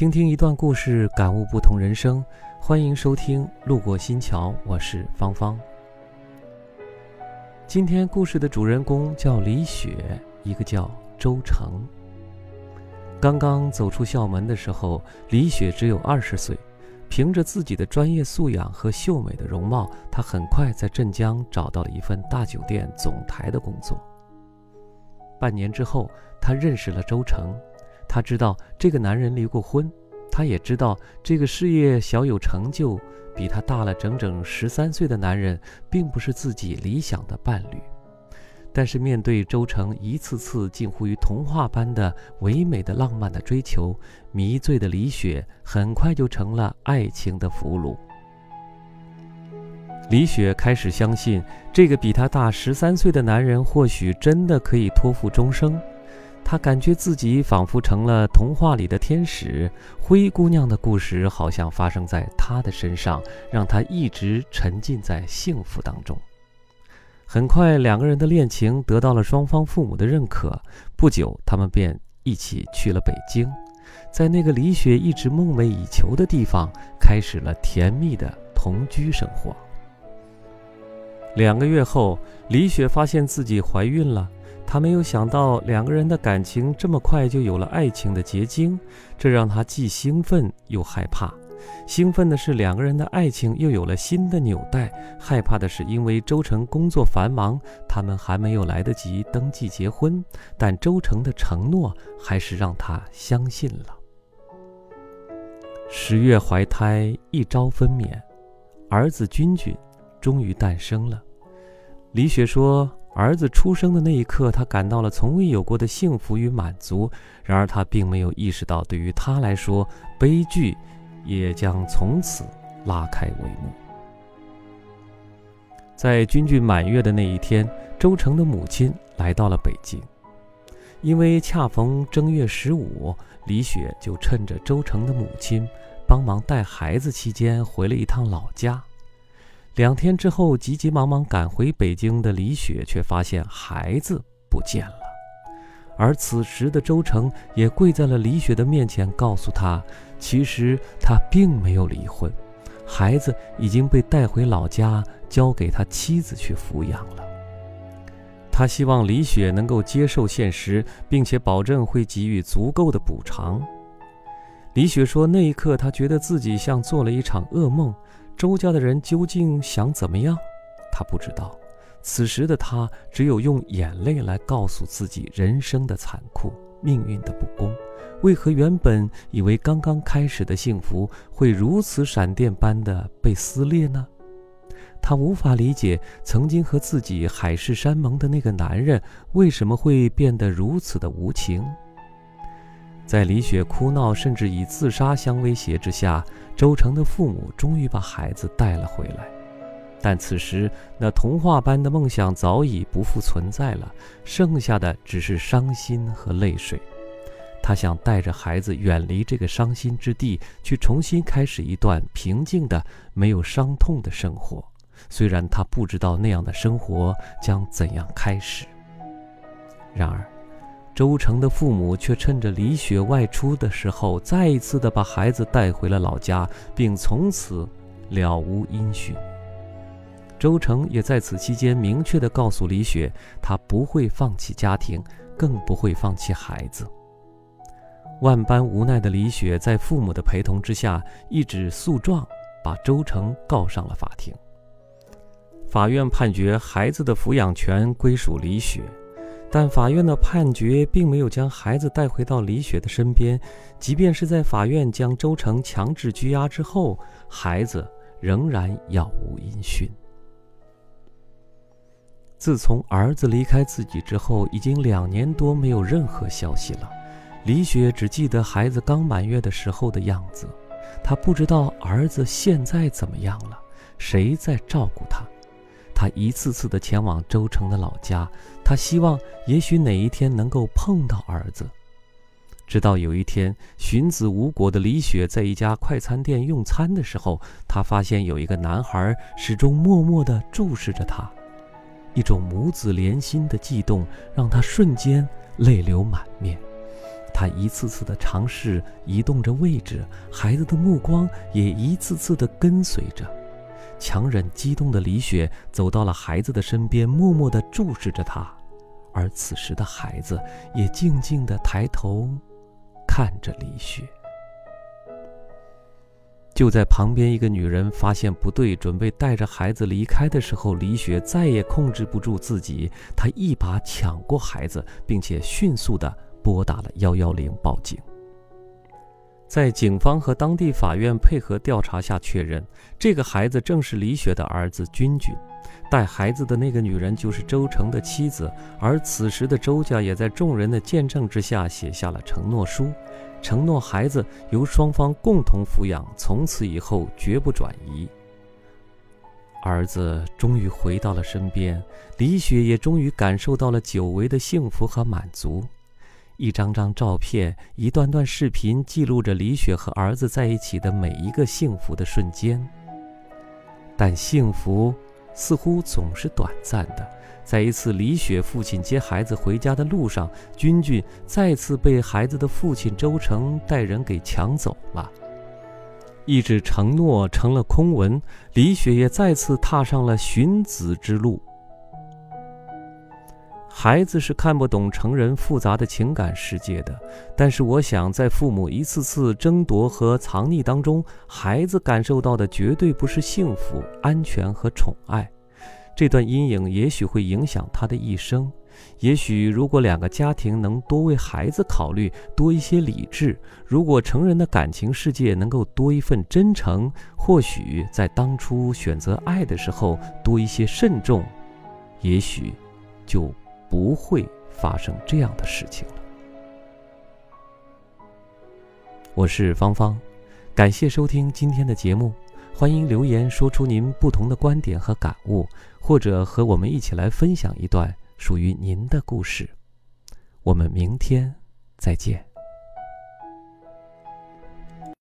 倾听一段故事，感悟不同人生。欢迎收听《路过新桥》，我是芳芳。今天故事的主人公叫李雪，一个叫周成。刚刚走出校门的时候，李雪只有二十岁。凭着自己的专业素养和秀美的容貌，她很快在镇江找到了一份大酒店总台的工作。半年之后，她认识了周成。她知道这个男人离过婚，她也知道这个事业小有成就、比她大了整整十三岁的男人，并不是自己理想的伴侣。但是面对周成一次次近乎于童话般的唯美的浪漫的追求，迷醉的李雪很快就成了爱情的俘虏。李雪开始相信，这个比她大十三岁的男人或许真的可以托付终生。她感觉自己仿佛成了童话里的天使，灰姑娘的故事好像发生在她的身上，让她一直沉浸在幸福当中。很快，两个人的恋情得到了双方父母的认可。不久，他们便一起去了北京，在那个李雪一直梦寐以求的地方，开始了甜蜜的同居生活。两个月后，李雪发现自己怀孕了。他没有想到，两个人的感情这么快就有了爱情的结晶，这让他既兴奋又害怕。兴奋的是，两个人的爱情又有了新的纽带；害怕的是，因为周成工作繁忙，他们还没有来得及登记结婚。但周成的承诺还是让他相信了。十月怀胎，一朝分娩，儿子君君终于诞生了。李雪说：“儿子出生的那一刻，他感到了从未有过的幸福与满足。然而，他并没有意识到，对于他来说，悲剧。”也将从此拉开帷幕。在君君满月的那一天，周成的母亲来到了北京，因为恰逢正月十五，李雪就趁着周成的母亲帮忙带孩子期间，回了一趟老家。两天之后，急急忙忙赶回北京的李雪却发现孩子不见了。而此时的周成也跪在了李雪的面前，告诉她，其实他并没有离婚，孩子已经被带回老家，交给他妻子去抚养了。他希望李雪能够接受现实，并且保证会给予足够的补偿。李雪说，那一刻他觉得自己像做了一场噩梦。周家的人究竟想怎么样？他不知道。此时的他，只有用眼泪来告诉自己人生的残酷、命运的不公。为何原本以为刚刚开始的幸福，会如此闪电般的被撕裂呢？他无法理解，曾经和自己海誓山盟的那个男人，为什么会变得如此的无情。在李雪哭闹，甚至以自杀相威胁之下，周成的父母终于把孩子带了回来。但此时，那童话般的梦想早已不复存在了，剩下的只是伤心和泪水。他想带着孩子远离这个伤心之地，去重新开始一段平静的、没有伤痛的生活。虽然他不知道那样的生活将怎样开始。然而，周成的父母却趁着李雪外出的时候，再一次的把孩子带回了老家，并从此了无音讯。周成也在此期间明确的告诉李雪，他不会放弃家庭，更不会放弃孩子。万般无奈的李雪在父母的陪同之下，一纸诉状把周成告上了法庭。法院判决孩子的抚养权归属李雪，但法院的判决并没有将孩子带回到李雪的身边。即便是在法院将周成强制拘押之后，孩子仍然杳无音讯。自从儿子离开自己之后，已经两年多没有任何消息了。李雪只记得孩子刚满月的时候的样子，她不知道儿子现在怎么样了，谁在照顾他。他一次次的前往周城的老家，他希望也许哪一天能够碰到儿子。直到有一天，寻子无果的李雪在一家快餐店用餐的时候，她发现有一个男孩始终默默地注视着她。一种母子连心的悸动，让他瞬间泪流满面。他一次次的尝试移动着位置，孩子的目光也一次次的跟随着。强忍激动的李雪走到了孩子的身边，默默的注视着他，而此时的孩子也静静的抬头看着李雪。就在旁边一个女人发现不对，准备带着孩子离开的时候，李雪再也控制不住自己，她一把抢过孩子，并且迅速的拨打了幺幺零报警。在警方和当地法院配合调查下，确认这个孩子正是李雪的儿子君君，带孩子的那个女人就是周成的妻子，而此时的周家也在众人的见证之下写下了承诺书。承诺孩子由双方共同抚养，从此以后绝不转移。儿子终于回到了身边，李雪也终于感受到了久违的幸福和满足。一张张照片，一段段视频，记录着李雪和儿子在一起的每一个幸福的瞬间。但幸福似乎总是短暂的。在一次李雪父亲接孩子回家的路上，君君再次被孩子的父亲周成带人给抢走了。一纸承诺成了空文，李雪也再次踏上了寻子之路。孩子是看不懂成人复杂的情感世界的，但是我想，在父母一次次争夺和藏匿当中，孩子感受到的绝对不是幸福、安全和宠爱。这段阴影也许会影响他的一生。也许，如果两个家庭能多为孩子考虑，多一些理智；如果成人的感情世界能够多一份真诚，或许在当初选择爱的时候多一些慎重，也许就不会发生这样的事情了。我是芳芳，感谢收听今天的节目。欢迎留言说出您不同的观点和感悟，或者和我们一起来分享一段属于您的故事。我们明天再见。